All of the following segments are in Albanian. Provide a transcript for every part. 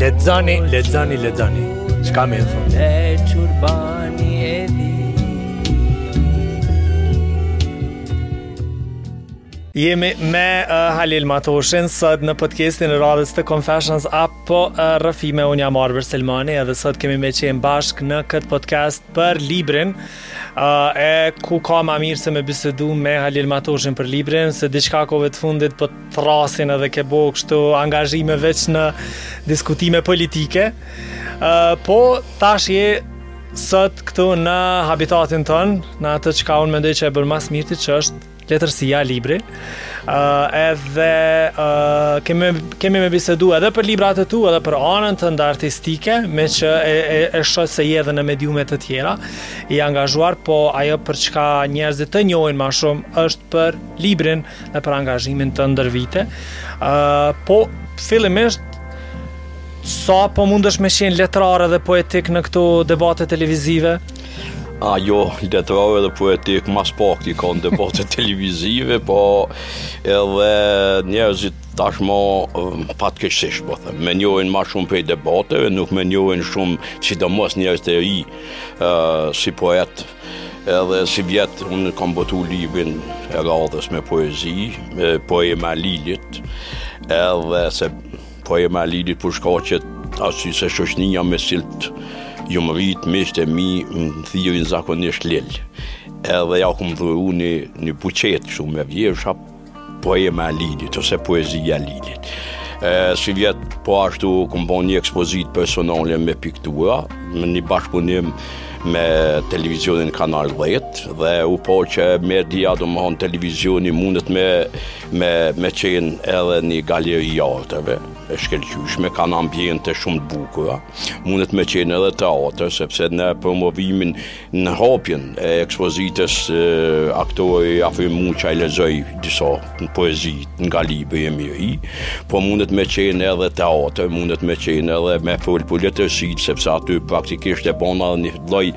Lexoni, lexoni, lexoni. Çka me thon? Lexu bani e di. Jemi me uh, Halil Matoshin sot në podcastin e radhës të Confessions apo uh, rrëfime unë jam Arbër Selmani edhe sot kemi me qenë bashkë në këtë podcast për librin uh, e ku ka ma mirë se me bisedu me Halil Matoshin për librin se diçka kohëve të fundit po thërrasin edhe ke bo kështu angazhime veç në diskutime politike, po tash je sot këtu në habitatin tënd, në atë çka unë mendoj që e bën ma së mirti që është letërsia, libri, edhe kemi, kemi me bisedu edhe për librat e tu, edhe për anën tënde artistike, meqë e, e, e shoh se je edhe në mediumet të tjera, i angazhuar, po ajo për çka njerëzit të njojnë ma shumë, është për librin, dhe për angazhimin tënd ndër vite. Uh, po, fillimisht, sa po mundesh me qenë letrar dhe poetik në këto debate televizive? A jo, letrar edhe poetik, ma së pakti ka në debate televizive, po edhe njerëzit tashmo fatkeqësisht, po them, më njohin ma shumë prej debateve, nuk më njohin shumë, sidomos njerëz të ri, uh, si poet, Edhe sivjet, unë kam botu libin e radhës me poezi, Poema e Lilit, edhe pse Poema e Lilit për shkak që ashtu se shoqnia me cilët jum rritë, miqtë e mi, më thirrin zakonisht Lil. Edhe ja kum dhuru një, një buqetë shumë me vjersha, Poema e Lilit ose poezia e Lilit. Sivjet po ashtu kum bo një ekspozitë personale me piktura, në një bashkëpunim me televizionin Kanal 10 dhe u pa që media domethonë televizioni mundet me, me, me qenë edhe një galeri arteve e shkelqyshme, kanë ambjente shumë të bukura, mundet me qenë edhe teatër, sepse në promovimin Në hapjen e ekspozitës aktori Afrim Muçaj lexoi disa poezi nga libri im i ri, po mundet me qenë edhe teatër, mundet me qenë edhe me fol për letërsinë, sepse aty praktikisht e bona edhe një lloj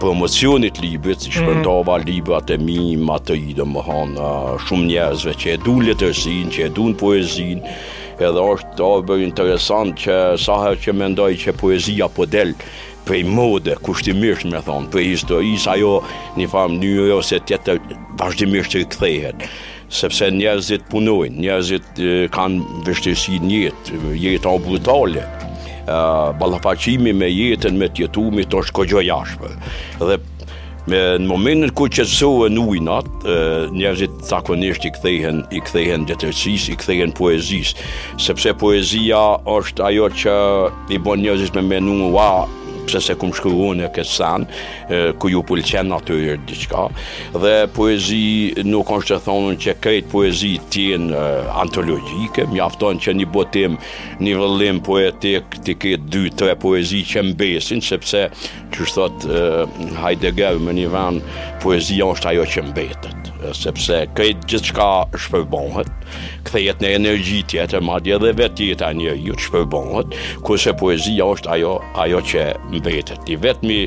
promocioni të librit, i shpërndava mm. librat e mi, ma të ri, domethanë shumë njerëzve që e dun letërsinë, që e dun poezinë, edhe është interesant që sa herë që mendoj që poezia po del, Prej mode, kushtimisht me thonë, prej historisë, ajo një farë mënyrë ose tjetër vazhdimisht i kthehet. Sepse njerëzit punojnë, njerëzit kanë vështirësi në jetë, jeta o brutale. Ballafaqimi me jetën, me të jetumit është kogja i ashpër. Dhe Në momentin kur qetësohen ujnat, njerëzit zakonisht i kthehen i kthehen letërsisë, i kthehen poezisë, sepse poezia është ajo që i bën njerëzit me menu wow pse se kush shkruan e këtë sen, kur ju pëlqen atyre diçka, dhe poezi nuk është e thënë që krejt poezi të jenë antologjike, mjafton që një botim, një vëllim poetik të ketë dy, tre poezi që mbesin, sepse Qysh thot Heidegger në një vend, poezia është ajo që mbetet, sepse krejt gjithçka shpërbohet, kthehet në energji tjetër, madje edhe vetë jeta e njeriut shpërbohet, kurse poezia është ajo, ajo që mbetet. I vetmi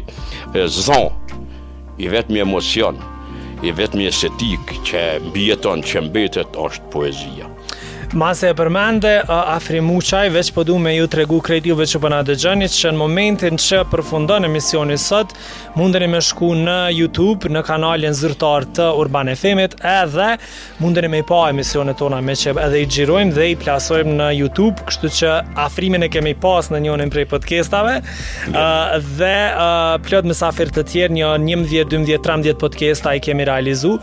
zo, i vetmi emocion, i vetmi estetik që mbijeton, që mbetet është poezia. Masi e përmende Afrim Muçaj, veç po du me ju tregu krejt juve që po na dëgjoni, që në momentin që përfundon emisioni sot, mundeni me shku në Youtube, në kanalin zyrtar të Urban FM-it, edhe mundeni me i pa emisionet tona meqë edhe i xhirojmë dhe i plasojmë në Youtube, kështu që Afrimin e kemi pas në njonin prej podcastave, uh, dhe uh, plot mysafirë të tjerë, një 11, 12, 13 podcasta i kemi realizu,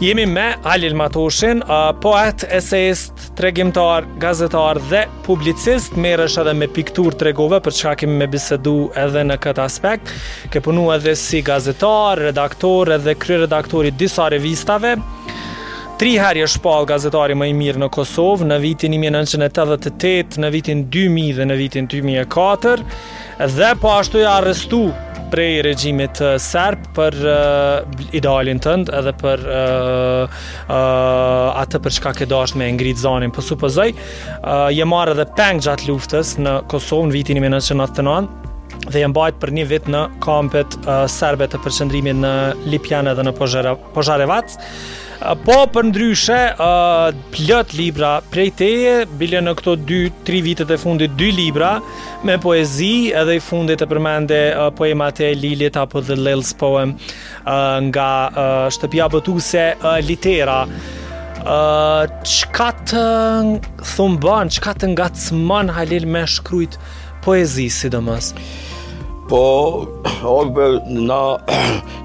Jemi me Halil Matoshin, poet, eseist, tregimtar, gazetar dhe publicist, merresh edhe me pikturë tregove për çka kemi me bisedu edhe në këtë aspekt. Ke punu edhe si gazetar, redaktor edhe kryeredaktor i disa revistave. Tri herë je shpall gazetari më i mirë në Kosovë, në vitin 1988, në vitin 2000 dhe në vitin 2004. Dhe po ashtu je arrestu prej regjimit serb për uh, idealin tënd edhe për uh, uh, atë për çka ke dasht me ngrit zanin po supozoj uh, je marrë edhe peng gjatë luftës në Kosovë në vitin 1999 dhe je mbajt për një vit në kampet uh, serbe të përqendrimit në Lipjan edhe në Pozharevac. Uh, po përndryshe, uh, plot libra prej teje, bile në këto 2-3 vitet e fundit 2 libra, Me poezi, edhe i fundit e përmende uh, poemat e Lilit apo The Lil's Poem uh, nga uh, shtëpia botuse uh, Litera. Uh, çka të thumbon, çka të ngacmon Halil me shkrujt poezi, sidomos? Po, Arbër, na,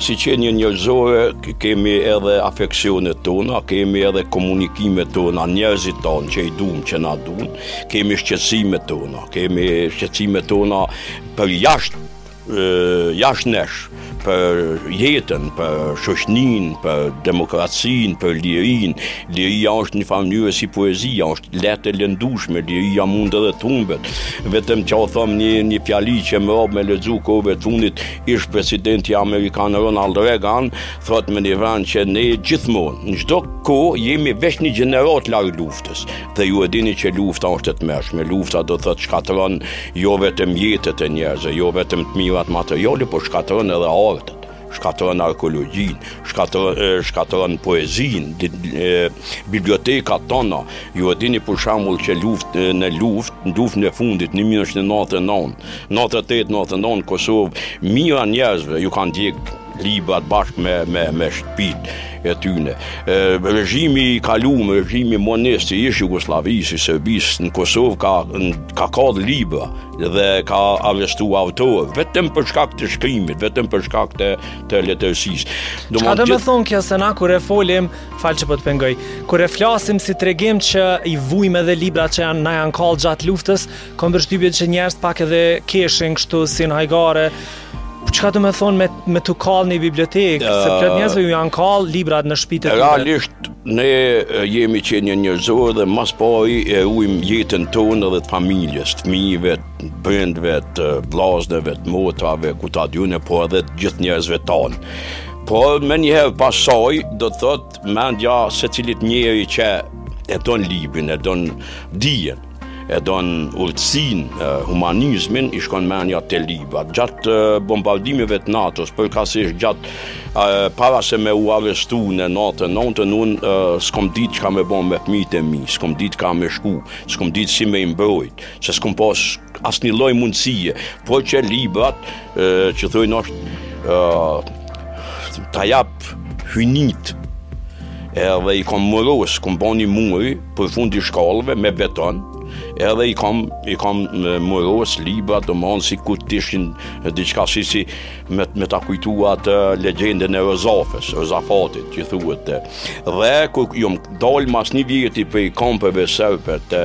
si qenie njerëzore, kemi edhe afeksionet tona, kemi edhe komunikimet tona, njerëzit tonë që i dumë, që na dun, Kemi shqetësimet tona, kemi shqetësimet tona për jashtë jashtë nesh, për jetën, për shoqninë, për demokracinë, për lirinë. Liria është njëfarë mënyre si poezia, është lehtë e lëndushme, liria mund edhe të humbet. Vetëm që u thom një, një fjali që më ra me lexu kohëve të fundit, ish presidenti amerikan Ronald Reagan, thotë me një vend që ne gjithmonë, në çdo kohë jemi veç një gjeneratë larg luftës. Dhe ju e dini që lufta është e tmerrshme. Lufta do të thotë shkatërron jo vetëm jetët e njerëzve, jo vetëm të mirat materiale, por shkatërron edhe artet, shkatërron arkeologjinë, shkatërron shkatërron poezinë, bibliotekat tona. Ju e dini për shembull që luftë në luftë, luftën e fundit 1999, 98, 99 Kosovë, mijëra njerëzve ju kanë djegë Librat bashkë me me me shpitë e tyne. Regjimi i kalum, regjimi monist i ish Jugosllavisë, i Serbisë në Kosovë ka ka kallë libra dhe ka arrestu autorë vetëm për shkak të shkrimit, vetëm për shkak të të letërsisë. Do të thonë, thonë kjo se na kur e folim, fal që po të pengoj. Kur e flasim si tregim që i vujnë edhe librat që janë na janë kallë gjatë luftës, kam përshtypjen që njerëzit pak edhe keshin kështu si në hajgare, Po çka do me thonë me me të kallë një bibliotekë, uh, se plot njerëzve ju janë kallë librat në shtëpitë tyre. Realisht ne jemi qenie njerëzore dhe mas po e rujmë jetën tonë dhe të familjes, të fëmijëve, të prindëve, të vllaznëve, të motrave, ku ta di unë, po edhe të gjithë njerëzve tanë. Po menjëherë pas saj, do të thotë, mendja secilit njeri që e don librin, e don dijen. e don urtësinë, humanizmin, i shkon menja te librat. Gjatë bombardimeve të NATO-s, përkatësisht gjatë para se me u arrestu në natë, në natë në unë s'kom ditë që ka me bon me fmijtë e mi, s'kom ditë ka me shku, s'kom ditë si me i mbrojt, se s'kom pas asnjë lloj mundësie, po qe librat që thujnë është tharpi hyjnit, edhe i kam muros, kam bo një mur përfundi shkallëve me beton, edhe i kam, i kam muros librat domethanë sikur të ishin diçka si si me, me ta kujtu atë legjendën e Rozafes, Rozafatit, që thuhet. Dhe kur jom dalë mas një vjeti prej kampeve serbe të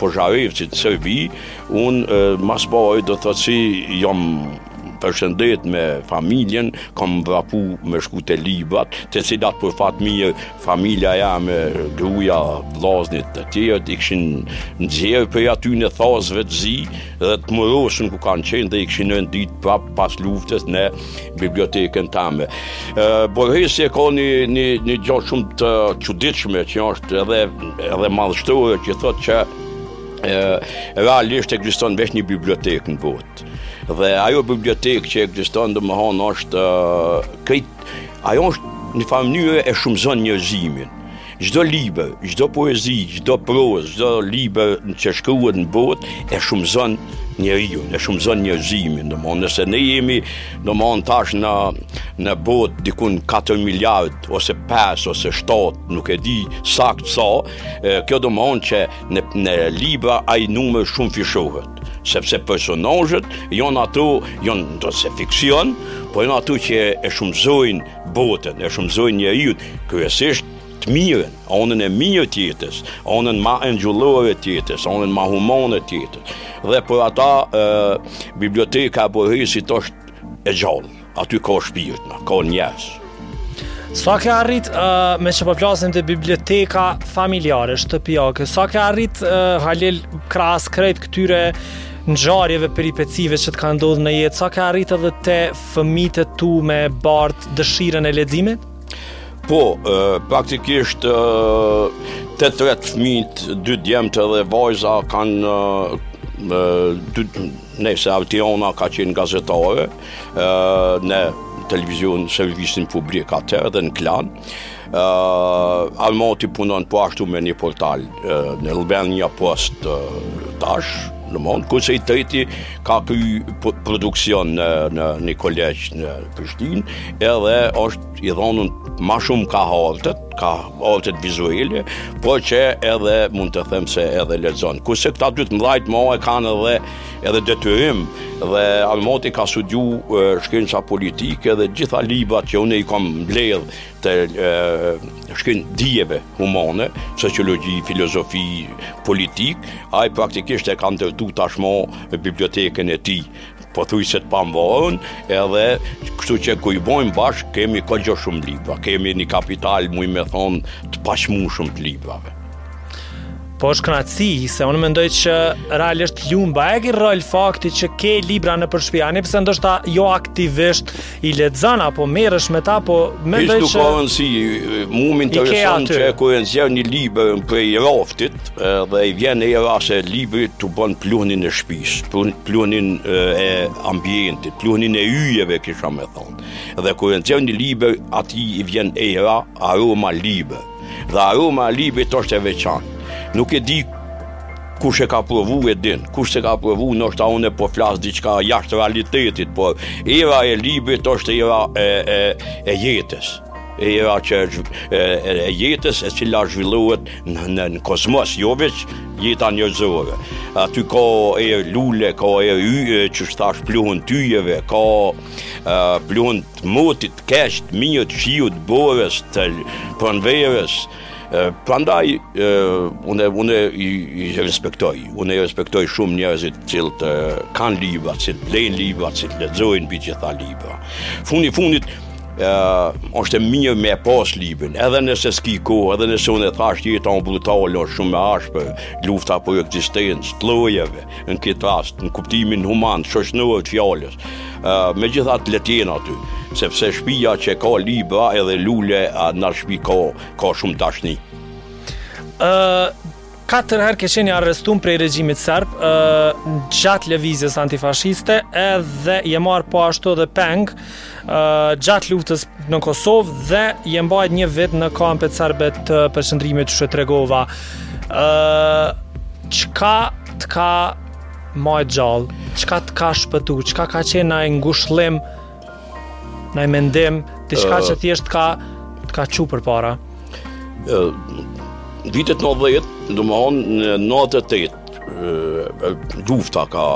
Pozharevcit, Serbi, unë mas bajë do të thëtë si jom përshëndet me familjen, kam vrapu me shku te librat, të cilat për fat të mirë, familja jame, gruja, vllaznit të tjerë, i kishin nxjerrë prej atyne thasëve të zi, dhe të murosun ku kanë qenë, dhe i kishin rendit prap pas luftës në bibliotekën tame. Borhesi e ka një, një, një gja shumë të çuditshme, që është edhe, edhe madhështore, që thotë që e, realisht ekziston veç një bibliotekë në botë. Dhe ajo bibliotekë që ekziston domthon është krejt ajo është njëfarë mënyre e shumëzon njerëzimin. Çdo libër, çdo poezi, çdo prozë, çdo libër që shkruhet në botë, e shumëzon njeriun, e shumëzon njerëzimin, domthon, nëse ne jemi, domthon, tash në, në botë, dikun 4 miliard, ose 5, ose 7, nuk e di, saktë sa, kjo domthon që në, në libra, ai numër shumëfishohet. sepse personazhet janë ato, janë ndonëse fiksion, po janë ato që e shumëzojnë botën, e shumëzojnë njeriun, kryesisht të mirën, onën e mirë të jetës, onën ma engjullore të jetës, onën ma humane të jetës. Dhe për ata, e, biblioteka e Borhesit është e gjallë. Aty ka shpirtna, ka njerëz. Sa ke arrit, uh, meqë po flasim për, te biblioteka familjare, shtëpiake, sa ke arrit, uh, Halil, krahas krejt këtyre ngjarjeve, peripecive që të kanë ndodhë në jetë, sa ke arrit edhe te fëmijët e tu me bartë dëshirën e leximit? Po, uh, praktikisht, uh, të tretë fëmijtë, dy djemtë edhe vajza kanë, uh, dy, nëse Artiona ka qenë gazetare, në televizion servisin publik atëherë edhe në Klan. Uh, Armoti punon po ashtu me një portal uh, në Albanian Post uh, tash, domethon, kurse i treti ka kry produksion në, në një kolegj në Prishtinë, edhe është i dhonun ma shumë kah artet, kah artet vizuele, por që edhe mund të them se edhe lexon. Kurse këta dy të mdhajt ma e kanë edhe Edhe detyrim dhe Armoti ka studiu shkenca politike edhe të gjitha librat që unë i kam mbledh të shken dijeve humane, sociologji, filozofi, politikë, ai praktikisht e ka ndërtu tashmë bibliotekën e tij pothuajse të pamvarun, edhe kështu që kur i bojmë bashkë, kemi kogja shumë libra, kemi një kapital, muj me thonë, të paçmushëm të librave. Po është kënaqësi, se unë mendoj që realisht luan njëfarë roli fakti që ke libra nëpër shpi, ani pse ndoshta jo aktivisht i lexon apo merresh me ta, po mendoj që ish dukën si mu m'intereson që kur e nxjerr një libër prej raftit dhe i vjen era, se libri të bon pluhnin e shpis, pluhnin e ambientit, pluhnin e yjeve kisha me thonë. Dhe kur e nxjerr një libër, aty i vjen era, aroma libër. Dhe aroma e librit është e veçantë. Nuk e di kush e ka provu e din, kush se ka provu, ndoshta unë po flas diçka jashtë realitetit, por era e librit është era e, e, e jetës, era që është e, e, e jetës e cila zhvillohet në, në, në kosmos, jo veç jeta njerëzore. Aty ka erë lule, ka erë yje, qysh thashë pluhun t'yjeve, ka erë, pluhun t'motit, T'keq, të mirë të shiut, t'borës të pranverës, prandaj unë unë i respektoj, unë i respektoj shumë njerëzit të cilët kanë libra, të cilët blejnë libra, të cilët lexojnë mbi gjitha libra. Fundi fundit Uh, është e mirë me e pas librin, edhe nëse s'ki kohë, edhe nëse unë e thash që jeta âsht brutale, është shumë e ashpër, lufta për ekzistencë të llojeve, në këtë rast, në kuptimin human, shoqnor të fjallës, Megjithatë le t'jenë aty, sepse shpija që ka libra edhe lule, ajo shpi ka, ka shumë dashni. Uh, katër herë ke qenë i arrestum prej regjimit serb, uh, gjatë lëvizjes antifashiste, edhe je marrë po ashtu edhe peng, uh, gjatë luftës në Kosovë, dhe je mbajtë një vit në kampet serbe të përqendrimit, siç tregova. Uh, çka të ka Mbajt gjallë, çka të ka shpëtu, çka ka qenë naj ngushllim, naj mendim, diçka që thjesht ka, të ka çu përpara? Vitet nëntëdhjetë, domethënë në nandhetetetë, lufta ka,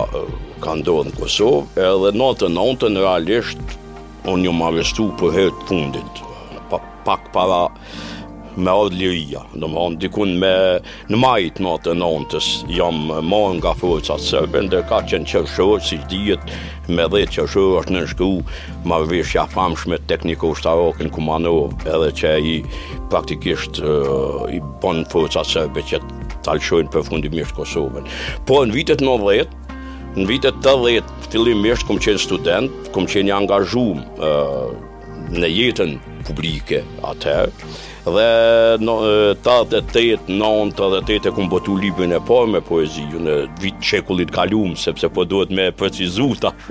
ka ndodhë në Kosovë, edhe nandhetenantën realisht, unë jam arrestu për herë të fundit, pak para me ardhë liria, domethonë dikun më në maj të nandhetenantës, jam marrë nga forcat serbe, ndërkaq në qershor, siç dihet, me dhetë qershor është nënshkru marrëveshja e famshme tekniko-ushtarake n'Kumanovë, edhe që praktikisht i bon forcat serbe që ta lëshojnë përfundimisht Kosovën. Po në vitet nëntëdhjetë, në vitet tetëdhjetë, fillimisht, kom qenë student, kom qenë i angazhum, në jetën publike atëherë dhe në 88, 98 e kom botu librin e parë me poezi jo në vit shekullit kalum sepse po duhet me precizu tash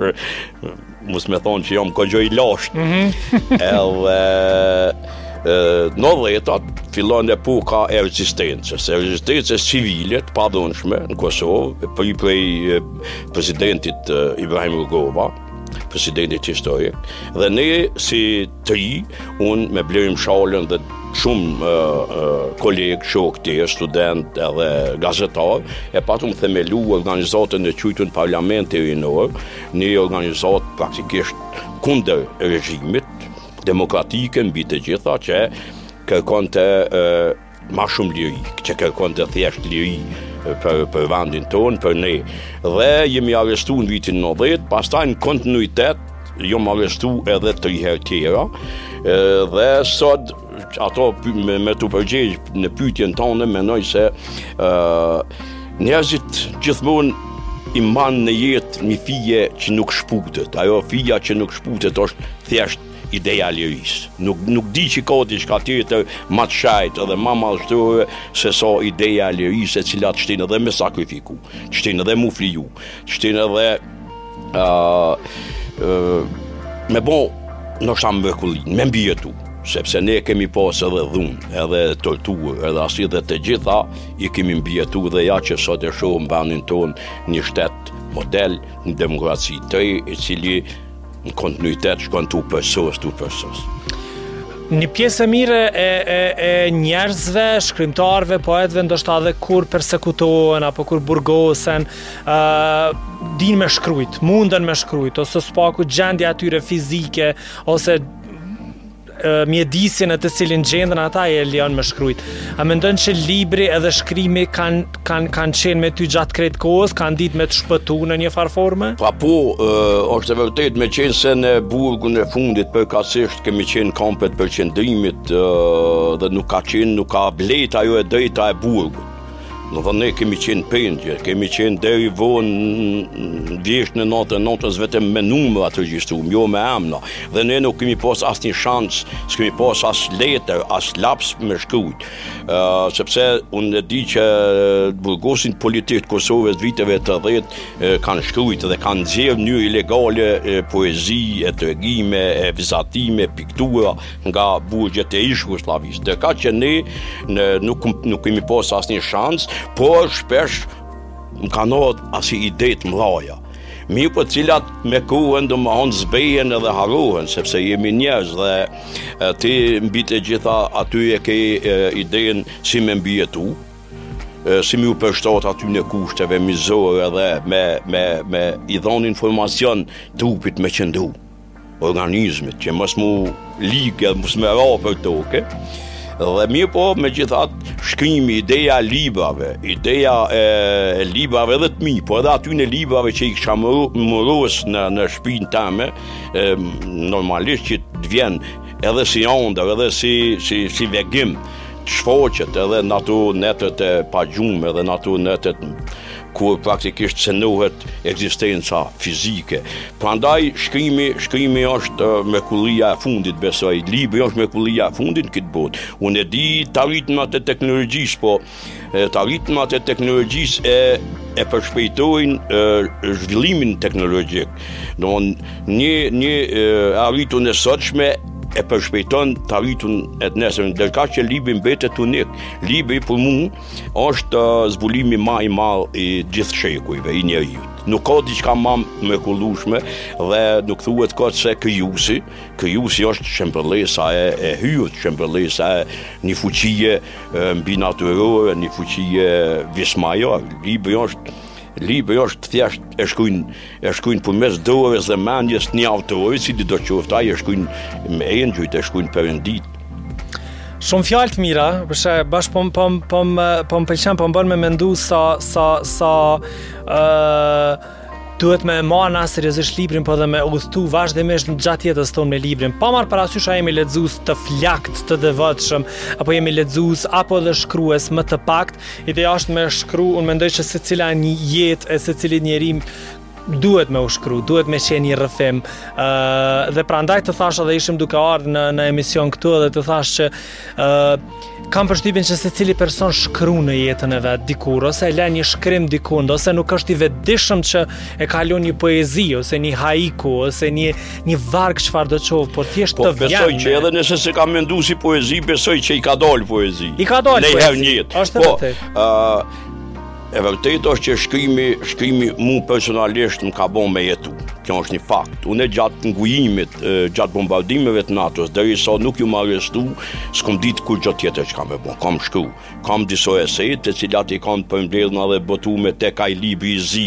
mos me thonë që jom kaq i lasht mm -hmm. edhe në 90-at fillon epoka e rezistencës e rezistencës civile të padhunshme në Kosovë pri prej presidentit Ibrahim Rugova Presidentit historik dhe ne si të ri unë me Blerim Shalën dhe shumë uh, uh, kolegë, shokë të, studentë edhe gazetarë, e patëm themelu organizatën e qujtun Parlamenti Rinor, një organizatë praktikisht kundër regjimit, demokratike mbi të gjitha që kërkonte uh, Ma shumë liri, që kërkonte thjesht liri për, për vendin tonë, për ne. Dhe jemi arrestu në vitin 90, pastaj në kontinuitet, jom arrestu edhe tri herë tjera, dhe sot ato me, me t'u përgjegj në pytjen tone, mendoj se uh, njerëzit gjithmonë i mban në jetë një fije që nuk shputet. Ajo fija që nuk shputet është thjesht Ideja e lirisë. Nuk nuk di që ka diçka tjetër më të shejtë dhe më madhështore sesa ideja e lirisë e cila të shtin edhe me sakrifiku, të shtin edhe m'u fliju, të shtin edhe uh, uh, me bo ndoshta mrekullinë, me mbijetu sepse ne kemi pas edhe dhunë, edhe torturë, edhe asi dhe të gjitha i kemi mbijetu dhe ja që sot e shohëm venin tonë një shtet model, një demokraci i cili Në kontinuitet shkon tu u përsos, tu u përsos. Një pjesë e mirë e, e, e njerëzve, shkrimtarëve, poetëve, ndoshta edhe kur persekutohen, apo kur burgosen, uh, dinë me shkrujt, munden me shkrujt, ose së paku gjendja e tyre fizike, ose mjedisi në të cilin gjenden ata e lejon me shkrujt. A mendon që libri edhe shkrimi kanë kan, kanë qenë me ty gjatë krejt kohës, kanë ditë me të shpëtu në njëfarë forme? Po po, është e vërtetë meqenëse në burgun e fundit përkatësisht kemi qenë kamp të përqendrimit dhe nuk ka qenë, nuk ka vlejt ajo e drejta e burgut. Domethënë ne kemi qenë pengje, kemi qenë deri vonë në vjeshtë në natë e natës vetëm me numra të regjistrum, jo me emna. Dhe ne nuk kemi pas asnjë shans, s'kemi pas as letër, as laps me shkrujt. sepse unë e di që të burgosunit politikë të Kosovës të viteve tetëdhjetë kanë shkrujt dhe kanë nxjerrë në mënyrë ilegale poezi, e tregime, e vizatime, piktura, nga burgjet e ish Jugosllavisë. Okay, që ne në, nuk, nuk kemi pas asnjë shans, por shpesh më ka nëhët asi idetë e mëdhaja. Mirëpo cilat me kohën domethonë zbehen edhe harrohen, sepse jemi njerëz dhe e, ti mbi të gjitha aty e ke e, idenë si me mbijetu, si me iu përshtat atyne kushteve mizore dhe me, me, me i dhonë informacion trupit me qëndru. organizmit që mos m'u ligë, mos me ra për toke, dhe mirëpo megjithatë shkrimi, ideja e librave, ideja e, e librave edhe të mi, po edhe atyne librave që i kisha me rujt në, në shpin teme, e, normalisht që të vjen edhe si ondërr, edhe si, si, si vegim, të shfaqet edhe në ato netët e pagjumë, edhe në ato netët kur praktikisht cenohet ekzistenca fizike. Prandaj shkrimi, shkrimi është mrekullia e fundit, besoj. Libri është mrekullia e fundit në këtë botë. Unë e di, të arriturat e teknologjisë, po të arriturat e teknologjisë e e përshpejtojnë zhvillimin teknologjik. Do një, një e arritun e sotshme e përshpejton të arritunën e të nesërmes, derisa që libri mbetet unik. Libri për mu Është uh, zbulimi ma i madh i gjithë shekujve, i njeriut. Nuk ka diçka ma të mrekullushme dhe nuk thuhet kot se krijusi. Krijusi është shembëllesa e, e hyjit, shembëllesa e një fuqie mbinatyrore, një fuqie vis major. Libri është Libri është thjesht e shkrujnë E shkrujnë përmes dorës dhe mendjes një autori, cilido qoftë ai, e shkrujnë engjujt, e shkrujnë perënditë. Shumë fjalë të mira, për se bash po m', po m', po m', po m'pëlqen, po m'bën me mendu sa sa sa ë duhet me e marrë na seriozisht librin, po dhe me udhëtu vazhdimisht gjatë jetës tonë me librin. Pa marrë parasysh a jemi lexues të flakt, të devotshëm, apo jemi lexues apo dhe shkrues më të pakt, Ideja është me shkru, unë mendoj që secila jetë e secilit njeri duhet me u shkru, duhet me qenë një rrëfim. dhe prandaj të thashë edhe ishim duke ardhë në, në emision këtu edhe të thashë që kam përshtypjen që secili person shkru në jetën e vet dikur, ose e le një shkrim dikund, ose nuk është i vetëdijshëm që e ka lon një poezi, ose një haiku, ose një, një varg çfarëdo qoftë, por thjesht po, të vjen. Besoj që edhe nëse s'e ka mendu si poezi, besoj që i ka dal poezi. I ka dal poezi. Në një jetë. Është po, vërtet. Ë e vërtet është që shkrimi, shkrimi mu personalisht më ka bën me jetu. Kjo është një fakt. Unë gjatë ngujimit, gjatë bombardimeve të NATO-s, deri sa nuk jom arrestu, s'kam ditë kurgjo tjetër çka me bo. Kam shkru. Kam disa ese, të cilat i kam përmbledhur dhe botuar tek ai libri i zi,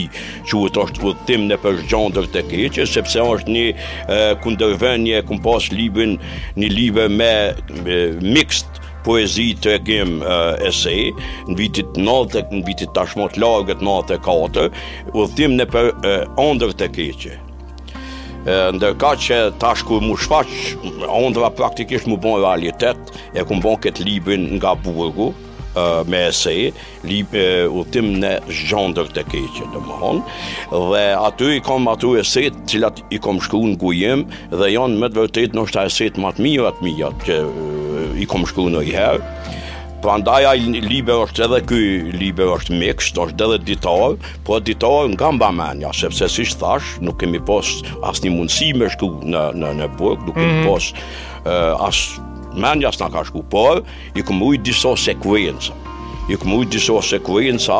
quhet është udhëtim nëpër zhgjandërr të keqe, sepse është një kundërvënie e kum pas librin, një libër me mikst poezi tregim ese, në vitit 90, në vitit tashmë të largët 94, udhëtim nëpër ëndërr të keqe ndërkaq tash kur m'u shfaq ondrra praktikisht m'u bo realitet E kum bo këtë librin nga burgu, me ese, udhëtim në zhgjondërr të keqe, domethonë, dhe aty i kom ato ese, të cilat i kom shkru në ngujim, dhe janë me të vërtetë ndoshta esetë ma të mira të miat, që i kom shkru ndonjëherë, Prandaj ai libër është edhe ky libër është miks, është edhe ditar, po ditar nga mbamendja, sepse si thashë, nuk kemi pas asnjë mundësi me shkru në, në, në burg, nuk kemi mm -hmm. pas As mendja s'na ka shku, por i kum rujt disa sekuenca. I kum rujt disa sekuenca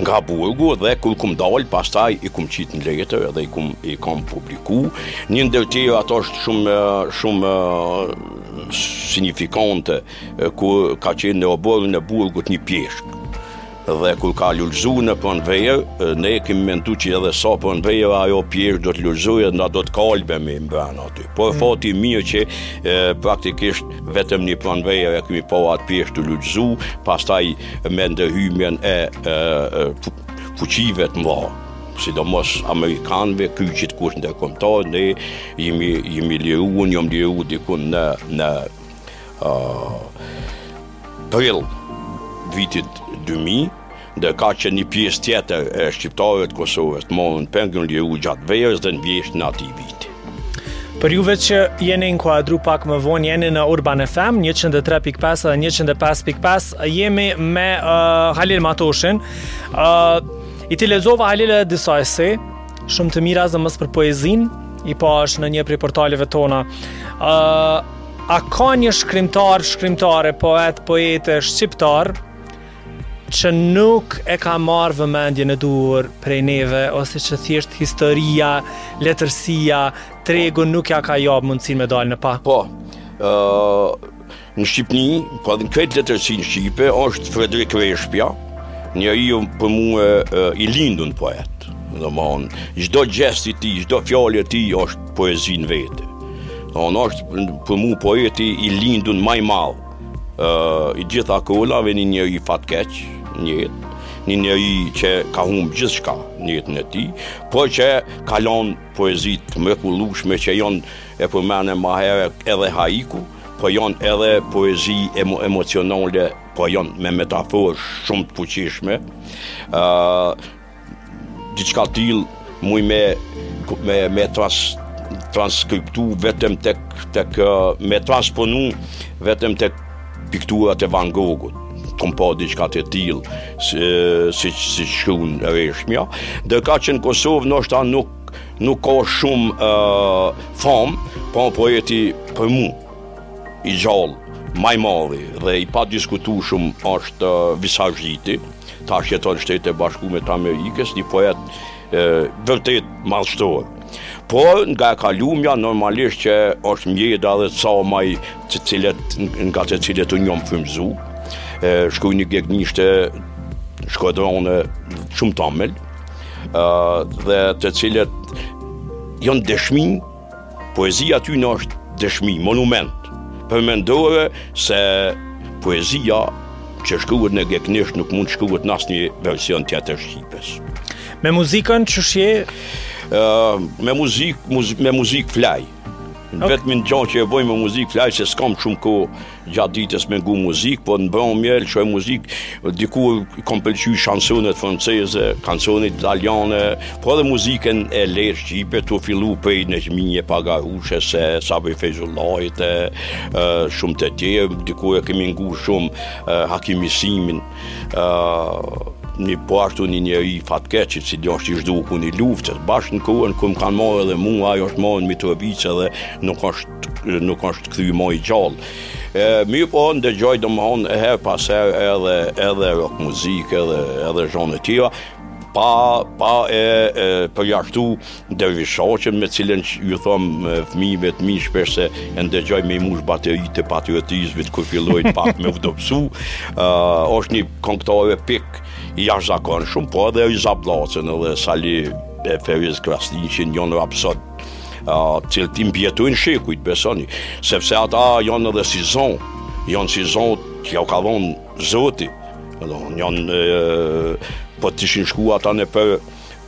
nga burgu dhe kur kum dalë, pastaj i kum qitë në letër dhe i kum i kam publiku. Një ndër tjera ato është shumë, shumë signifikante, ku ka qenë në oborrin e burgut një pjeshkë. Dhe kur ka lulëzu në pranverë, ne kemi mendu që edhe sa pranvera ajo pjeshkë do të lulëzojë dhe na do të kalbemi mbrena aty. Por mm. fati i mirë që e, praktikisht vetëm një pranverë e kemi pa atë pjeshkë tu lulëzu, pastaj me ndërhymjen e, e, e fuqive të mëdha sidomos amerikanëve, Kryqit të Kuq ndërkombëtar, ne jemi jemi liru, jom liru diku në në uh, prill vitit dy mijë, ndërkaq që një pjesë tjetër e shqiptarëve të Kosovës të marrun peng janë liru gjatë verës dhe në vjeshtë të atij viti. Për juve që jeni inkuadru pak më vonë, jeni në Urban FM 103.5 dhe 105.5, jemi me uh, Halil Matoshin. Uh, I t'i lexova Halil e disa ese, shumë të mira sidomos për poezin, i pashë në një prej portaleve tona. Uh, A ka një shkrimtar, shkrimtare, poet, poete, shqiptar, që nuk e ka marrë vëmendjen e duhur prej neve, ose që thjesht historia, letërsia, tregu nuk ia ka japë mundësinë me dalë në pah? Po, në Shqipni, po edhe në krejt letërsinë shqipe, është Frederik Rreshpja, njeri për mue, i lindun poet, domethonë, çdo gjest i tij, çdo fjalë e tij, është poezi në vete. Ano është për mu poeti i lindun ma i madh, i gjitha kohnave, një njeri fatkeq në jetë, një njeri që ka humb gjithçka në jetën e tij, po që ka lon poezi të mrekullushme që jonë, e përmene ma herët edhe haiku, po jonë edhe poezi emo emocionale, po jonë me metaforë shumë të fuqishme, Diçka t'till muj me, me, me trans, transkriptu vetëm te, tek, me transponu vetëm te pikturat e Van Gogut kom pa diçka të tillë si si si shkruan Rreshpja. Ndërkaq në Kosovë ndoshta nuk nuk ka shumë uh, fam, pa po poeti për mu, i gjallë, ma i madhi dhe i padiskutushëm është uh, Visar Zhiti, Tash jeton Shtetet e Bashkume të Amerikës, një poet vërtet madhështor. Por nga e kalumja normalisht që është Mjeda dhe Camaj të cilet, nga të cilet unë jom frymëzu, shkrujn një gegnishte shkodrone shumë t'amël, dhe të cilet janë dëshmi Poezia e tyne është dëshmi, monument, përmendore se poezia që shkruhet në gegnisht nuk mund të shkruhet në asnjë version tjetër t'shqipes. Me muzikën qysh je? Uh, me muzikë, muzik, me muzikë flaj. Okay. Vetëm një gjë që e bëj me muzikë flaj se s'kam shumë kohë Gjatë ditës me ngu muzikë, po në mbrëmje e lëshoj muzikë, dikur kom pëlqy shansonet franceze, kanconet italiane, po edhe muzikën e lejtë shqipe, tu fillu prej Nexhmije Pagarushës e Sabri Fejzullahut e shumë të tjerë, dikur e kemi ngu shumë Haki Misinin. një po ashtu një njeri fatkeq i cili osht i zhdukun i luftës bashkë në kohën kur m'kanë marrë edhe mu ai është marrë në Mitrovicë dhe nuk është nuk është kthy mo i gjallë e, mirëpo ndëgjoj domethonë e her pas her edhe, edhe rock muzikë edhe, edhe zhanre tjera pa, pa e, e përjashtu Dervish Shaqen me cilën ju thom fëmijëve të mi shpesh se e ndëgjoj me mush bateri të patriotizmit kur fillon pak me u dobsu ë uh, është një këngëtar epik i jashtëzakonshëm po edhe Riza Bllacën edhe Salih e Feriz Krasniqin janë rapsodë uh, cilët i mbijetojnë shekujt besoni sepse ata janë edhe si zo, janë si zo që jau ka dhonë Zoti janë po të ishin shku ata në për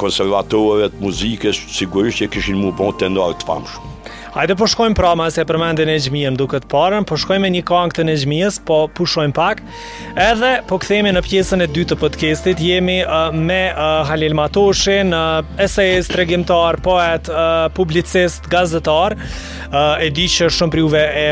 Konservatorëve të muzikës sigurisht që kishin mu bon tenorë të famshëm. Hajde po shkojmë pra masi përmende Nexhmijen, m'duket të parën, po shkojmë me një kangë të Nexhmijes, po pushojmë pak. Edhe po kthehemi në pjesën e dytë të podcastit, jemi uh, me uh, Halil Matoshin, uh, esejist, tregimtar, poet, uh, publicist, gazetar, uh, e di që shumë prej juve e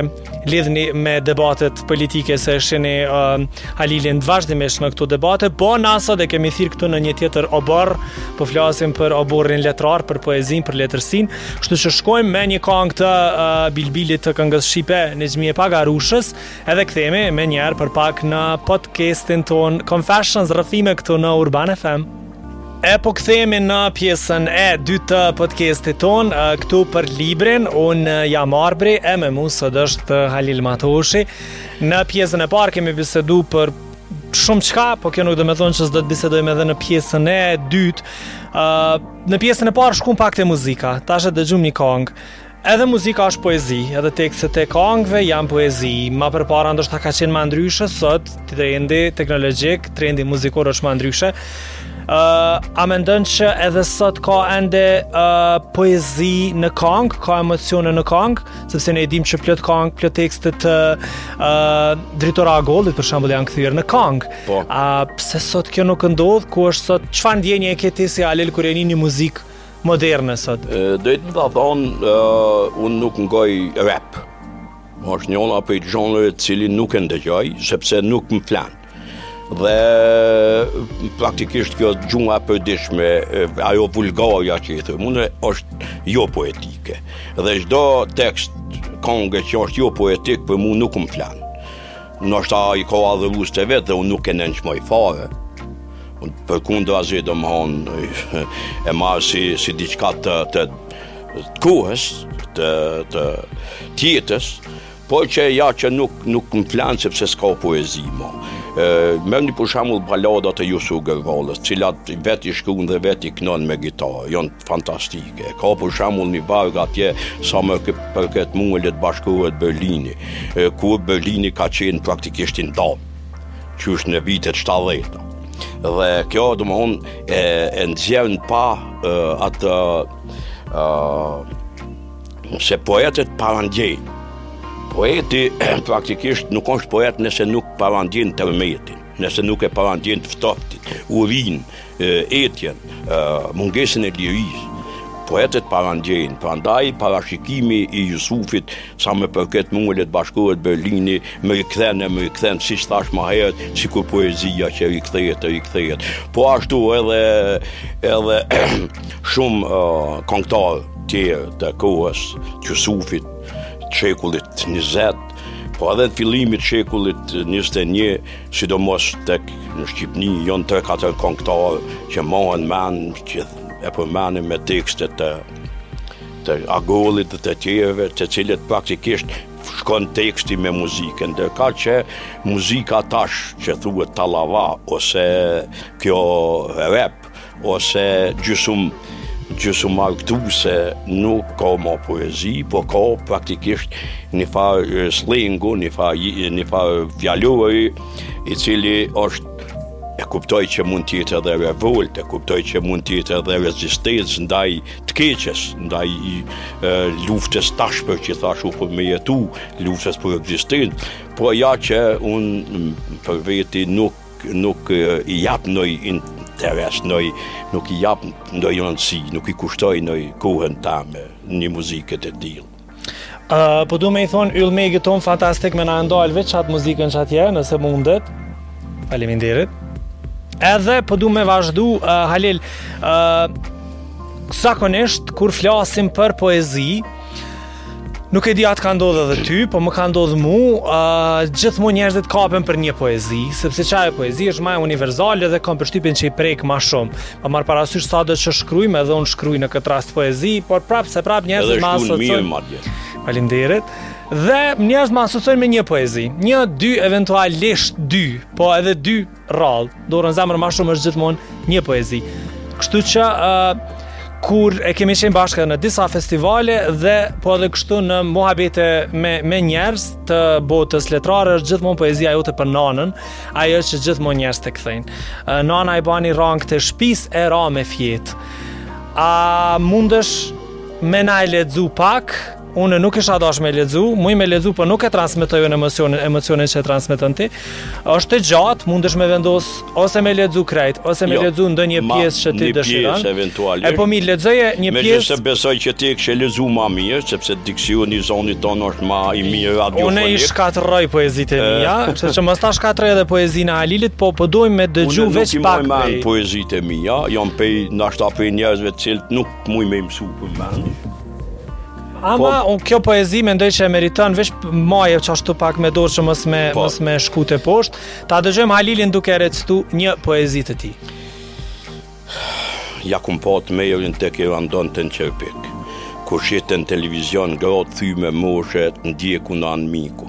lidhni me debatet politike se e shihni uh, Halilin vazhdimisht në këto debate, po na sot e kemi thirr këtu në një tjetër oborr, po flasim për oborrin letrar, për poezinë, për letërsinë. Kështu që shkojmë me një kangë të uh, Bilbilit të këngës shqipe Nexhmije Pagarushës, edhe kthehemi menjëherë për pak në podcastin tonë Confessions rrëfime këtu në Urban FM. E po kthehemi në pjesën e dytë të podcastit tonë këtu për librin. Un jam Arbri e me mu sot është Halil Matoshi. Në pjesën e parë kemi bisedu për shumëçka, po kjo nuk domethon që s'do të bisedojmë edhe në pjesën e dytë. Ë uh, në pjesën e parë shkum pak te muzika. Tash e dëgjum një kongë. Edhe muzika është poezi, edhe tekstet e kangëve janë poezi. Ma përpara ndoshta ka qenë ma ndryshe, sot trendi teknologjik, trendi muzikor është ma ndryshe. Uh, a mendon që edhe sot ka ende uh, poezi në kangë, ka emocione në kangë, sepse ne e dimë që plot kangë, plot tekste të uh, Dritëro Agollit, për shembull janë kthyer në kangë. Po. A uh, pse sot kjo nuk ndodh, ku është sot, çfarë ndjenje e ke ti si Halil kur e nin një muzikë moderne sot. Drejt me ta thonë, unë nuk ngoj rap. Oshtë njoni prej zhanreve të cilin nuk e ndëgjoj, sepse nuk më flen. Dhe praktikisht kjo gjuha e përditshme, ajo vulgarja që i thirrim ne, është jo poetike. Dhe çdo tekst konge që është jo poetik, për mu nuk më flen. Ndoshta ai ka adhurues të vet dhe unë nuk e nënçmoj fare. Përkundrazi domthon e marr si si diçka të të të kohës, të të jetës, por që ja që nuk nuk më flen sepse s'ka poezi ma. Merrni për shembull baladat e Jusuf Gërvallës, të cilat vetë i shkrun dhe vetë i knon me gitarë, janë fantastike. Ka për shembull një varg atje, sa më përket mue le të bashkohet Berlini, kur Berlini ka qenë praktikisht i ndatë, që është në vitet 70 dhe kjo domethon e, e nxjerr në pah e, atë e, se poetët parandjejnë, poeti praktikisht nuk është poet nëse nuk parandjen tërmetin nëse nuk e parandjen të ftoftit, urinë etjen, mungesën e lirisë, poetët parandjejnë, prandaj parashikimi i Jusufit, sa më përket mu le të bashkohet Berlini, më rikthen e më rikthen, siç thashë ma herët, sikur poezia që rikthehet e rikthehet. Po ashtu edhe, edhe shumë uh, kongtarë tjerë të kohës së Jusufit, të shekullit 20, po edhe të fillimit shekullit 21, Sidomos tek në Shqipni janë tre katër kongtarë që mbahen mend që e përmendim me tekste të të Agollit dhe të tjerëve të cilët praktikisht shkon teksti me muzikën, ndërkaq që muzika tash që thuhet tallava ose kjo rap Ose gjysum, gjysum art se nuk ka ma poezi, po ka praktikisht njëfarë sllengu, njëfarë, njëfarë fjalori, i cili është e kuptoj që mund të jetë edhe revoltë, e kuptoj që mund të jetë edhe rezistencë ndaj të keqes, ndaj i, e, luftës t'ashpër që thashë për me jetu, luftës për ekzistencë, po ja që unë për veti nuk nuk i jap ndonjë interes, ndonjë nuk i jap ndonjë rëndësi, nuk i kushtoj ndonjë kohën teme një muzike të tillë. Uh, po du me i thonë Yllit, regjisë tonë fantastik me na e ndalë qat muzikën qatje nëse mundet Faleminderit Edhe po du me vazhdu uh, Halil uh, Zakonisht kur flasim për poezi Nuk e di a t'ka ndodhë edhe ty, po më ka ndodhë mu, uh, gjithmonë njerëzit kapen për një poezi, sepse qajo poezi është ma universale dhe kam përshtypin që i prek ma shumë. Pa marrë parasysh sado që shkrujmë edhe unë shkruj në këtë rast poezi, por prapë se prapë njerëzit më asocojnë... Është shumë mirë, Marje. Faleminderit. Dhe njerëzit më asocojnë me një poezi. Një, dy, eventualisht dy, po edhe dy, Rrallë, dorën në zemër ma shumë është gjithmonë një poezi. Kështu që kur kemi qenë bashkë në disa festivale dhe po edhe kështu në muhabete me, me njerëz të botës letrare është gjithmonë poezia jote për nanën, ajo që gjithmonë njerëz të kthejnë. Nana i bani rangt e shpisë e ra me fjetë. A mundesh me na e lexu pak, Unë nuk isha dashtë me lexu, muj me lexu, por po nuk e transmitoj unë emocionin, emocionin që e transmiton ti. është e gjatë, mundesh me vendos, ose me lexu krejt, ose me jo, lexu ndonjë pjesë që ti dëshiron. Një pjesë E po e lexoj një pjesë... Megjithëse besoj që ti e kishe lexu ma mirë, sepse diksioni i zonit tond është ma i mirë radiofonik. Unë i shkatërroj poezitë e mia, që që mos ta shkatërroj edhe poezinë e Halilit, po po dojmë me dëgju veç pak me... Unë nuk i maj mend Ama po, unë kjo poezi mendoj që e meriton veç maje që ashtu pak me dorë që mos me, po, mos me shku teposhtë. Ta dëgjojmë Halilin duke recitu një poezi të tij. Ja kom pa tmerrin tek i randonte në qerpik. Kur shihte në televizion, gra të thyme n'moshë, të ndjekun nga anmiku.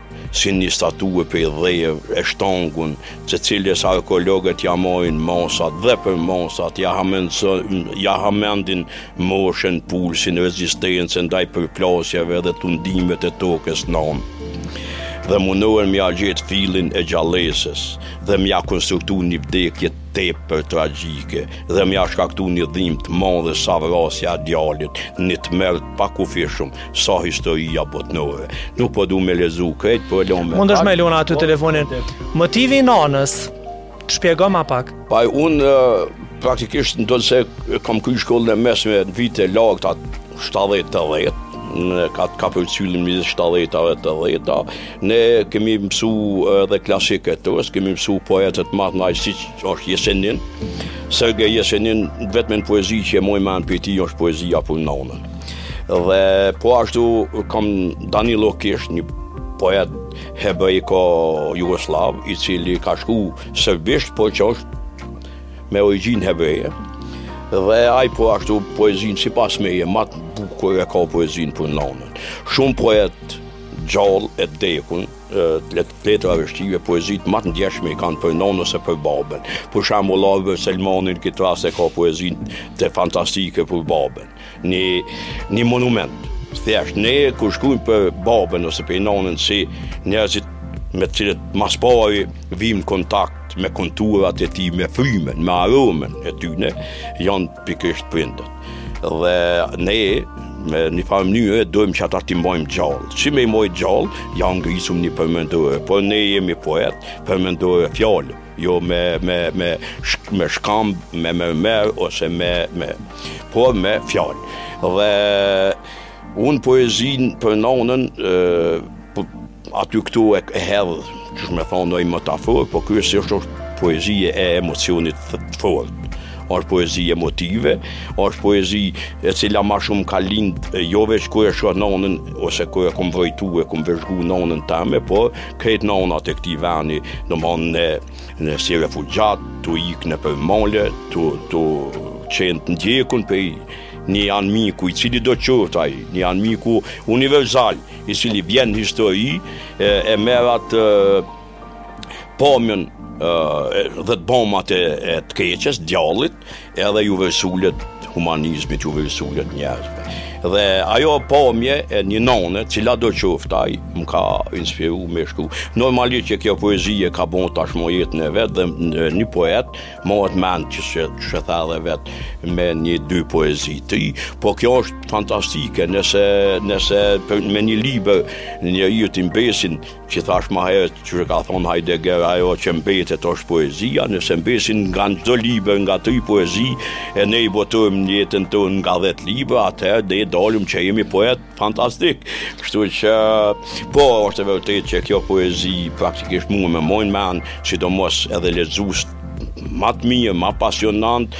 si një statujë prej dheu e shtangun, së cilës arkeologët ja marrin masat dhe për masat, ja, ja hamendin moshën, pulsin, rezistencën, ndaj përplasjeve dhe tundimet e tokës nonë. Dhe mundohen me ja gjetë fillin e gjallesës dhe me ja konstruktu një vdekje tepër tragjike dhe me ja shkaktu një dhimbë të madhe sa vrasja e djalit, një tmerr të pakufishëm, sa historia botnore. Nuk po du me lexu krejt, po e lëmë me... Mundesh me lanë aty telefonin. Motivi i nanës, të shpjegoma pak. Pa, unë praktikisht ndonëse kam kry shkollën e mesme në vitet e largta, shtatëdhjetë tetëdhjetë, në atë kapërcyllin midis shtatëdhjetave tetëdhjeta, ne kemi mësu edhe klasikët rusë, kemi mësu poetët ma të mdhaj si që është Jesenin, Sergej Jesenin, vetmen poezi që e maj men prej tij është poezia për nonën. Dhe po ashtu kam Danilo Kish, një poet hebrejko jugosllav, i cili ka shkru serbisht, po që është me origjinë hebreje, dhe ai po ashtu poezinë sipas meje ma të bukur e ka poezinë për nonën. Shumë poetë gjallë e dekun, të letë të letrave shqipe, poezitë ma të ndjeshme i kanë për nonën ose për babën. Për shembull Arbër Selmani në këtë rast e ka poezinë të fantastike për babën. Një, një monument, thjesht, ne kur shkrujmë për babën ose për nonën si njerëzit me të cilët ma s'pari vimë kontakt me konturat e tij, me frymën, me aromën e tyne, janë pikërisht prindët. Dhe ne, në një farë mënyre, dojmë që ata t'i mbojmë gjallë. Si me i mbajt gjallë, ja ngrisim një përmendore, por ne jemi poetë, përmendore fjalë. Jo me me me me shkamb, me mermer ose me me po me fjalë. Dhe unë poezinë për nonën po, aty këtu e, e hedh, domethonë ndonjë metaforë, po kryesisht është poezi e emocionit të fortë është poezi emotive, është poezi e cila ma shumë ka lind, jo veç kur e shoh nonën, ose kur e kom vrojtu, e kom vëzhgu nonën teme, po Krejt nonat e këtij veni, domethonë në, në si refugjatë, tu ikë nëpër male, tu, tu qenë të ndjekun prej një anmiku, i cilido qoftë ai, një anmiku universal, i cili vjen në histori, e, e merr atë, pamjen dhe të bomat e, e të keqes, djallit, Edhe ju vërsulet humanizmit, ju vërsulet njerëzve. Dhe ajo pamje e një none, cilado qoftë ajo, më ka inspiru me shkru. Normalisht që kjo poezi e ka bo tashmo jetën e vet dhe një poet mbahet mend, qysh e the edhe vetë me një dy poezi të tij, po kjo është fantastike, nëse, nëse me një libër njeriut i mbesin, Si thashë ma herët, qysh e ka thonë Heidegger, ajo që mbetet është poezia, nëse mbesin nga çdo libër nga tri poezi, e ne i botojmë n'jetën tonë nga dhetë libra, atëherë na i dalim që jemi poet fantastik. Kështu që, po, është e vërtetë që kjo poezi praktikisht mua më majnë men, sidomos edhe lexuesit ma të mirë, ma pasionant,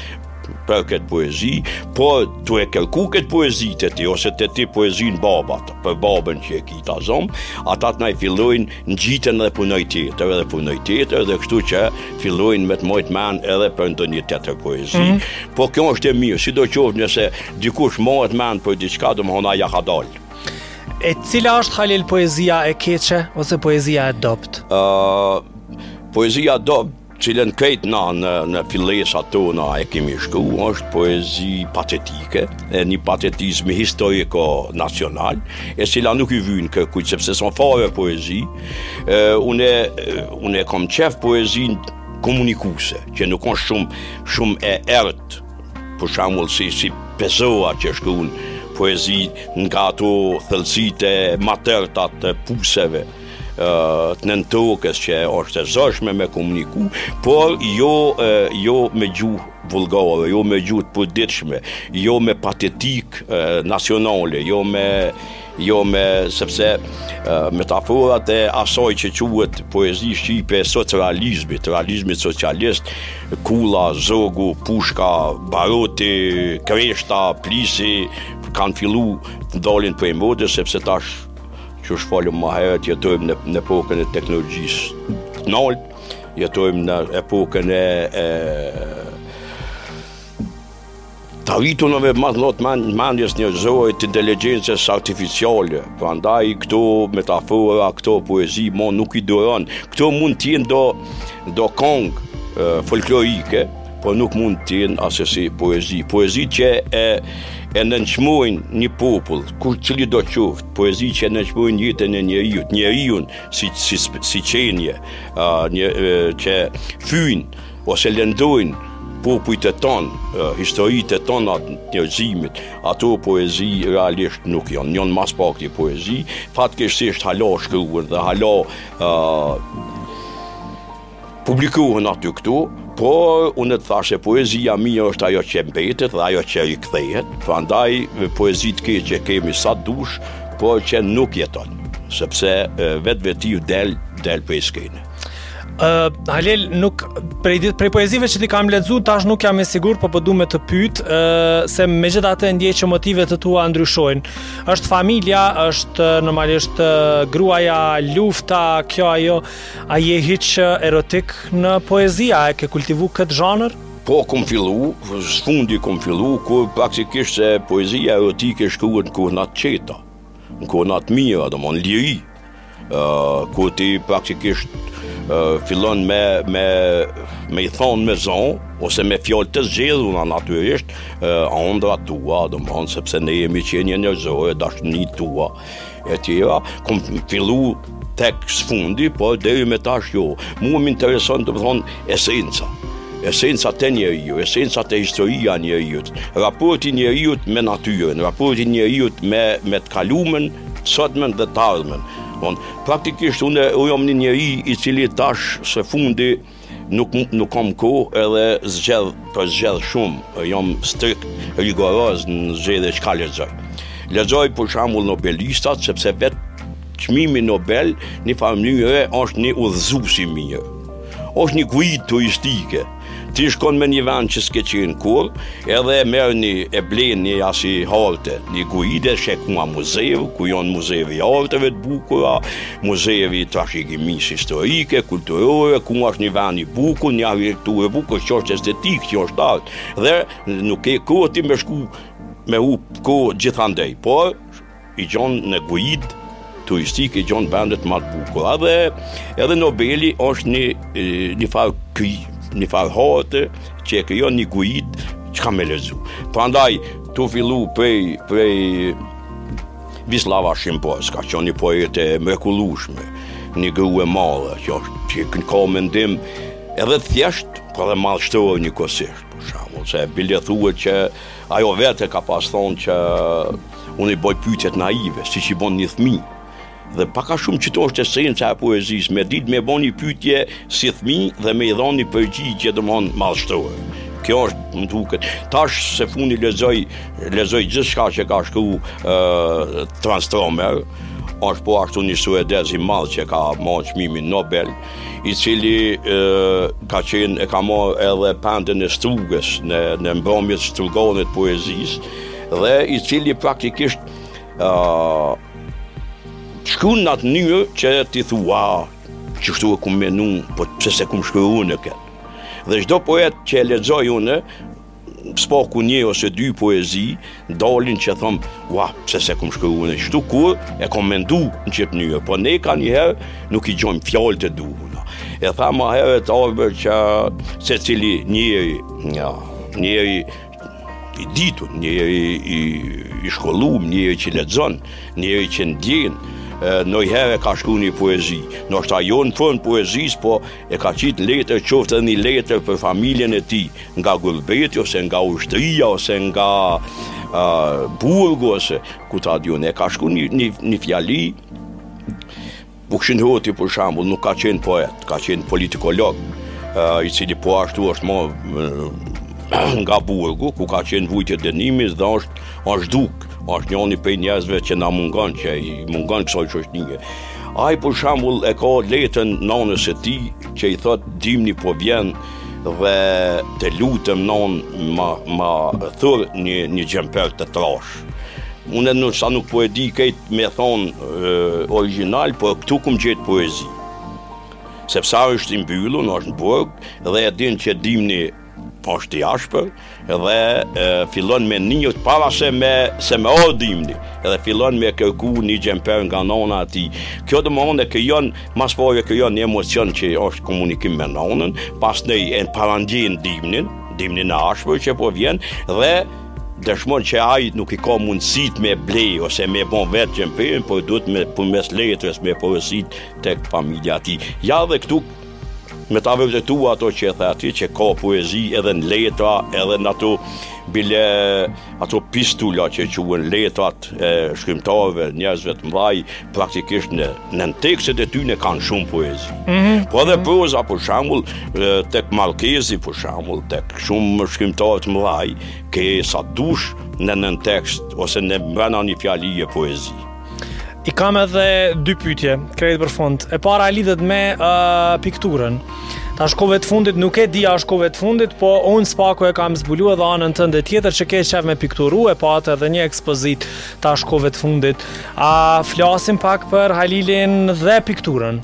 për këtë poezi, por tu e kërku këtë poezi te ti, ose te ti poezinë babat, për babën që e ki, ta zomë, ata tani fillojnë ngjiten edhe për noj tjetër, edhe për noj tjetër, dhe kështu që fillojnë me të majtë men edhe për ndonjë tjetër poezi. Mm -hmm. Po kjo është e mirë, sidoqoftë nëse dikush mbahet men për diçka, domethonë ja ka dalë. E cila është Halil poezia e keqe, ose poezia e dobët? Uh, poezia e dobët, Cilën krejt na në, në fillesat tona e kemi shkru, është poezi patetike, e një patetizmi historiko nacional, e cila nuk i vyn kërkujt, sepse s'o fare poezi, e, une, une e kom qef poezinë komunikuse, që nuk është shumë, shumë e errët, për shambull si, si Pessoa që shkrun poezi nga ato thellësitë ma t'errëta të puseve, të nëntokës që është e zorshme me komuniku, por jo, jo me gjuhë vulgare, jo me gjuhë të përditshme, jo me patetikë nacionale, jo me jo me sepse metaforat e asaj që quhet poezi shqipe e socrealizmit, realizmit socialist, kulla, zogu, pushka, baroti, kreshta, plisi, kanë fillu të dalin prej modës, sepse tash Qysh folëm ma herët, jetojmë në, në epokën e teknologjisë të naltë, jetojmë në epokën e, e të arriturave ma t'nalta t'men, mendjes njerëzore, të inteligjencës artificiale. Prandaj këto metafora, këto poezi, mo nuk i duron. Këto mund t'jenë do, do kongë folklorike, Po nuk mund të jenë asesi poezi. Poezi që e, e nënçmojnë një popull, kur cilido qoftë, poezi që e nënçmojnë jetën e njeriut, njeriun si, si, si qenje, a, një, e, që fyjnë ose lëndojnë popujt e tonë, historitë e tona të njerëzimit, ato poezi realisht nuk janë, janë ma s'pakti poezi, fatkeqësisht hala shkruhen dhe hala uh, Publikohen aty këtu, por unë të thashë se poezia mia është ajo që mbetet dhe ajo që i kthehet, prandaj poezi ke që kemi sa dush, por që nuk jeton, sepse vetvetiu del, del prej skenës. Uh, Halil, nuk, prej, prej poezive që t'i kam lexu, tash nuk jam e sigur, po po du me të pyt, uh, se megjithatë e ndjej që motivet e tua ndryshojnë. është familja, është normalisht uh, gruaja, lufta, kjo ajo, A je hiç erotik në poezi, a e ke kultivu këtë zhanër? Po, kom fillu, sfundi kom fillu, ku praktikisht se poezia erotike shkruhet në kohëna të qeta, në kohëna të mira, domethan, liri, uh, kur ti praktikisht uh, fillon me, me, me i thonë me zo, ose me fjalë të zgjedhuna natyrisht, uh, ondra tua, domethan, sepse ne jemi qenje njerëzore, dashni tua, E tjera, kom fillu tek s'fundi, po deri me tash jo. Mua më intereson domethan esenca. Esenca te njeriu, esenca te historia e njeriut, raporti i njeriut me natyrën, raporti i njeriut me, me të kalumen, t'sotmen dhe t'ardhmen. Bon, praktikisht, unë, unë jam një njeri i cili tash së fundi, Nuk nuk kam kohë edhe zgjedh përzgjedh shumë, jam strikt rigoroz në zgjedhje çka lexoj. Lexoj për shembull nobelistat sepse vet çmimi Nobel në njëfarë mënyre është një udhëzues i mirë. Është një guidë turistike. Ti shkon në një vend që s'ke qenë kurrë, edhe e merr një e blen një asi harte, një guidë e sheh ku o muzeu, ku janë muzeu i arteve të bukura, Muzeu i trashëgimisë historike, kulturore, ku është një vend i bukur, një arhitekturë e bukur, që është estetikë, që është art, dhe nuk ke kohë ti me shku me u kohë gjithandej, por i gjon në guidë turistike i gjon vendet ma të bukura. Edhe, edhe Nobeli është një, një farë këj, një farë harte që e krijon një guidë çka me lexu. Prandaj, tu fillu prej, prej Vislava Shimborska, që o një poete e mrekullushme, një gru e madhe, që është që kënë ka mendim edhe të thjesht, po edhe madhështor njëkohësisht, për shembull, se bile thuhet që ajo vetë e ka pas thonë që unë i boj pytjet naive, siç i bon një fmi, dhe pak a shumë qitu është esenca e poezisë, me ditë me bo një pytje si fmi dhe me i dhonë një përgjigje domethan madhështore. Kjo është më duket. Tash se fundi lexoj Lexoj gjithçka që ka shkru Transtromer, është po ashtu një suedez i madh që ka marrë çmimin Nobel, i cili e, ka qenë e ka marrë edhe pendën e Strugës në në mbrëmjet strugane të poezisë dhe i cili praktikisht ë shkrun në atë mënyrë që ti thua qështu e kum menu, po pse s'e kum shkru unë këtë. Dhe çdo poet që e lexoj unë, s'paku një ose dy poezi dalin që thom ua pse s'e kum shkru unë kështu kur e kam mendu në qet mënyrë po ne kanjëherë nuk i gjojmë fjalët e duhura e thamë ma herët Arbër që secili njeri ja, njeri i ditun, njeri i, i shkollum, njeri që lexon, njeri që ndjen, ndojherë e ka shkru një poezi. Ndoshta jo në formë poezisë, po e ka qit n'letër, qoftë edhe një letër për familjen e tij, nga gurbeti ose nga ushtria ose nga burgu ose ku ta di un e ka shkru një, një, një fjali Ukshin Hoti për shembull nuk ka qenë poet, ka qenë politikolog uh, i cili po ashtu është morr nga burgu ku ka qenë n'vujtje dënimi dhe është, është zhdukë është njëni prej njerëzve që na mungon që i mungon kësaj shoqnie Ai për shembull e ka letrën nanës e tij që i thotë dimni po vjen Dhe të lutem nonë ma, ma thur një, një xhemper të trashë. Unë në sa nuk po e di krejt me thonë origjinal, po këtu kum gjetë poezi. Sepse është i mbyllun, është në burg, dhe e din që dimni është i ashpër, Dhe fillon me një para se me se me ardh dimni dhe fillon me kërku një xhemper nga nona e tij kjo domethënë e krijon mas po e krijon një emocion që është komunikim me nonën pasnej e parandjen dimnin dimnin e ashpër që po vjen dhe dëshmon që ai nuk i ka mundësitë me ble ose me bo vetë xhemperin, po duhet me përmes letrës me porosit tek familja e tij. Ja dhe këtu Me ta vërtetu ato që e the aty, që ka poezi edhe në letra, edhe në ato bile ato epistula që quhen letrat e shkrimtarëve, njerëzve të mdhaj, praktikisht në, në tekstet e tyne kanë shumë poezi. Mm -hmm. Po edhe proza, për shembull, tek Markezi, për shembull, tek shumë shkrimtarë të mdhaj, ke sa dush në nëntekst, ose në mbrenda një fjalie poezi. I kam edhe dy pytje, krejt për fund. E para lidhet me uh, pikturën. Tash kohëve të fundit, nuk e di a është kohëve të fundit, po unë s'paku e kam zbulu edhe anën tënde tjetër që ke qef me pikturu e pate edhe një ekspozitë tash kohëve të fundit. A flasim pak për Halilin dhe pikturën?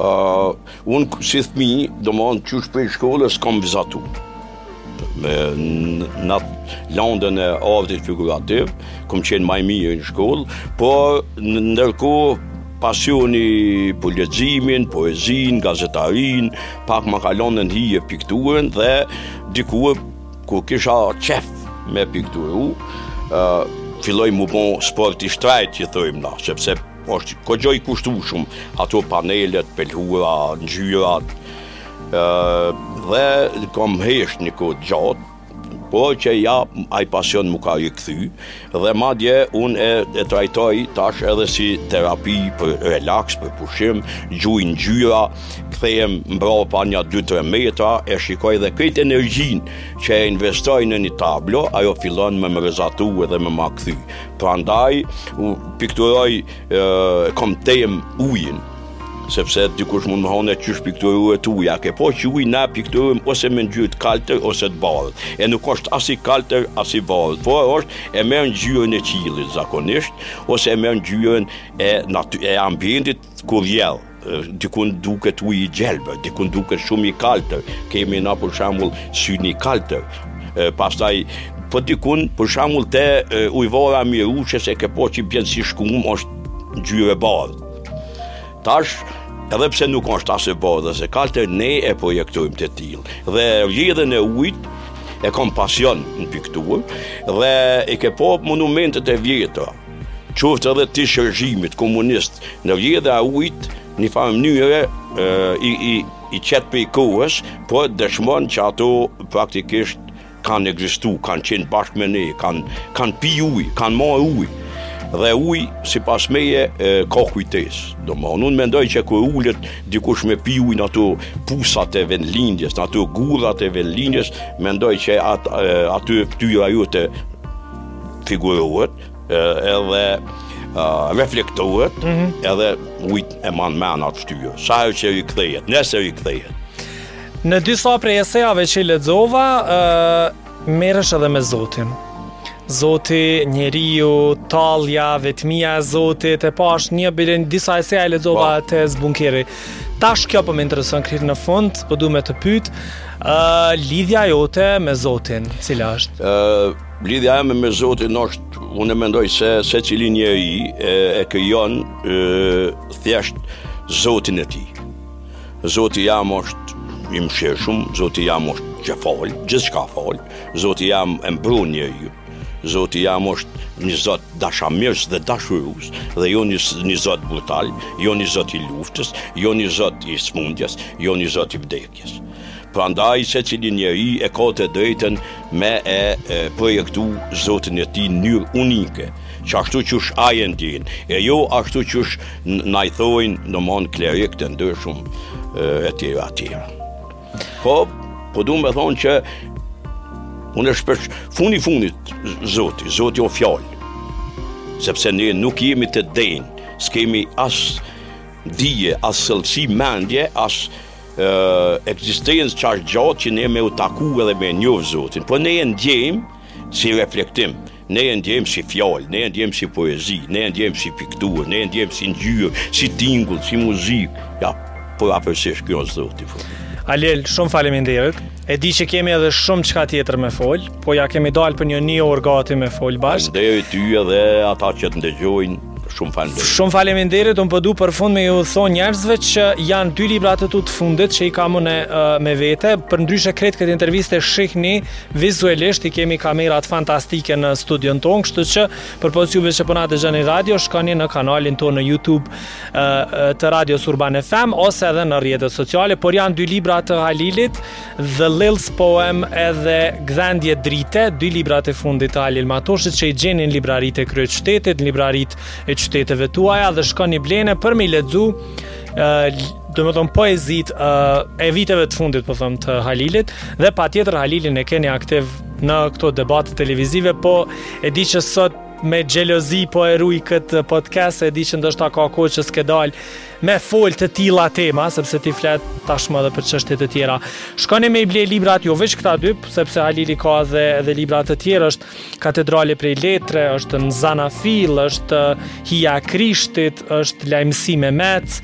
Uh, unë si fmi, domethënë qysh prej shkollës, kam vizatu. me në landën e artit figurativ, kom qenë ma i mirë në shkollë, po ndërkohë pasioni për leximin, poezinë, gazetarinë, pak ma ka lënë në hije pikturën dhe dikur kur kisha qef me pikturu, uh, filloi m'u bo sport i shtrajt që thojmë na, sepse është kogja i kushtueshëm, ato panelet, pëlhura, ngjyrat, Dhe kom hesht një kohë t'gjatë, po që ja ai pasion m'u ka rikthy dhe madje unë e, e trajtoj tash edhe si terapi për relaks, për pushim, gjuj ngjyra, kthehem mbrapa nja 2-3 metra e shikoj dhe krejt energjinë që e investoj në një tablo, ajo fillon me më rrezatu edhe me ma kthy. Prandaj ë pikturoj, e kom temë ujin, sepse dikush mund me thanë qysh pikturohet uji, ke pa që ujin e pikturojmë ose me ngjyrë të kaltër ose të bardhë. E nuk është as i kaltër as i bardhë, por është e merr ngjyrën e qiellit zakonisht ose e merr ngjyrën e naty e ambientit ku rrjedh diku duket uji i gjelbër, diku duket shumë i kaltër. Kemi na për shembull Syri i Kaltër. E, pastaj po diku për shembull te ujvara e Mirushës e ke pa që bjen si shkumë është ngjyrë e bardhë. Tash edhe pse nuk është as e bardhë as e kaltër ne e projektojmë të tillë dhe rrjedhën e ujit e kam pasion në pikturë dhe i ke pa monumentet e vjetra qoftë edhe të rezhimit komunist dhe rrjedha e ujit një farë mënyre i, i, i qet prej kohës po dëshmon që ato praktikisht Kanë ekzistu, kanë qenë bashkë me ne, kanë kanë pi uj, kanë marrë uj. Dhe uj, sipas meje, e, ka kujtesë. Domethënë unë mendoj që kur ulet dikush me pi uj në ato pusat e vendlindjes, në ato gurrat e vendlindjes, mendoj që at, e, aty ftyra jote figurohet, edhe reflektohet mm -hmm. edhe uji e man men atë ftyrë sa herë që rikthehet nëse rikthehet Në disa prej esejave që i lexova, ë merresh edhe me Zotin. Zoti, njeriu, tallja, vetmia e Zotit, e pashë një, bile disa ese i lexova po. te Sbunkeri. Tash kjo po më intereson krejt në fund, po du me të pyet, ë lidhja jote me Zotin, cila është? Ë lidhja ime me Zotin është unë mendoj se secili njeri e, e krijon thjesht Zotin e tij. Zoti jem është i mëshirshëm, Zoti jem është që fal, gjithçka fal, Zoti jem e mbron njeriun, Zoti jem është një Zot dashamirës dhe dashurues, dhe jo një, një Zot brutal, jo një Zot i luftës, jo një Zot i smundjes, jo një Zot i vdekjes. Prandaj secili njeri e ka të drejtën me e projektu Zotin e tij në mënyrë unike, qashtu qysh ai e ndjen, e jo ashtu qysh na i thonë, domthonë klerikë të ndryshëm etj etj. Po, po du me thonë që unë shpesh funi funit Zoti, Zoti â fjalë. Sepse ne nuk jemi të denjë, s'kemi as dije, as thellësi mendje, as ekzistencë qashtu të gjatë që ne me u taku edhe me njoftë Zotin, po ne e ndjejmë si reflektim, ne e ndjejmë si fjalë, ne e ndjejmë si poezi, ne e ndjejmë si pikturë, ne e ndjejmë si ngjyrë, si tingull, si muzikë, ja, po përsërish kjo është Zoti. Po. Halil, shumë faleminderit. E di që kemi edhe shumë çka tjetër me fol, po ja kemi dalë për një një orë gati me fol bashkë. Nder ty edhe ata që të ndëgjojnë, Shumë faleminderit. Shumë faleminderit, unë po du për fund me ju thonë njerëzve që janë dy librat e tu të fundit që i kam unë me vete. Për ndryshe krejt këtë intervistë e shihni vizualisht i kemi kamerat fantastike në studion tonë, kështu që përpos juve që po na dëgjoni radio, shkoni në kanalin tonë në YouTube të radios Urban FM ose edhe në rrjetet sociale, por janë dy librat e Halilit, The Lil's Poem edhe Gdhendje Drite, dy librat e fundit të Halil Matoshit që i gjeni në libraritë e kryeqytetit, në libraritë e qyteteve tuaja dhe shkoni bleni për me i lexu domethënë poezitë uh, e viteve të fundit po thom të Halilit dhe patjetër Halilin e keni aktiv në këto debate televizive po e di që sot Me xhelozi po e ruj këtë podcast, e di që ndoshta ka kohë që s'ke dalë me fol të tilla tema, sepse ti flet tashmë edhe për çështje të tjera. Shkoni me i ble librat jo veç këta dy, sepse Halili ka edhe edhe libra të tjerë, është Katedrale prej letre, është Në zanafillë, është Hija e Krishtit, është Lajmësi memec,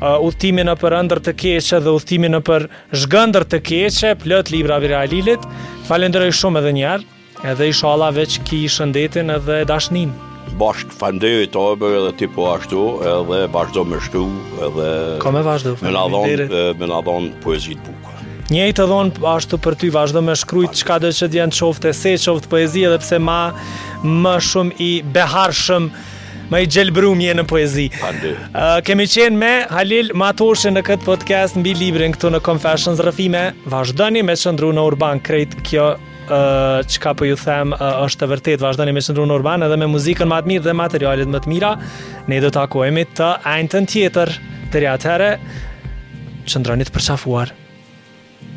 uh, Udhëtimi nëpër ëndërr të keqe dhe udhëtimi nëpër zhgjëndërr të keqe, plot libra prej Halilit. Falenderoj shumë edhe një herë. Edhe inshallah veç ki shëndetin edhe dashninë. Bashk faleminderit edhe ti po ashtu edhe vazhdo me shkru edhe... Ka me vazhdu, faleminderit. Me na dhonë poezi të bukura. Njëjtë edhe unë ashtu për ty, vazhdo me shkru çkado që të jetë qoftë, ese qoftë poezi edhe pse ma më shumë i beharshëm më i gjelbrum je në poezi. Uh, kemi qenë me Halil Matoshin në këtë podcast mbi librin këtu në Confessions Rrëfime. Vazhdoni me qëndru në Urban. Krejt kjo uh, çka po ju them uh, është e vërtetë vazhdoni me qëndru në urban edhe me muzikën ma të mirë dhe materialet më të mira ne do të takohemi të enjten tjetër deri atëherë qëndroni të përqafuar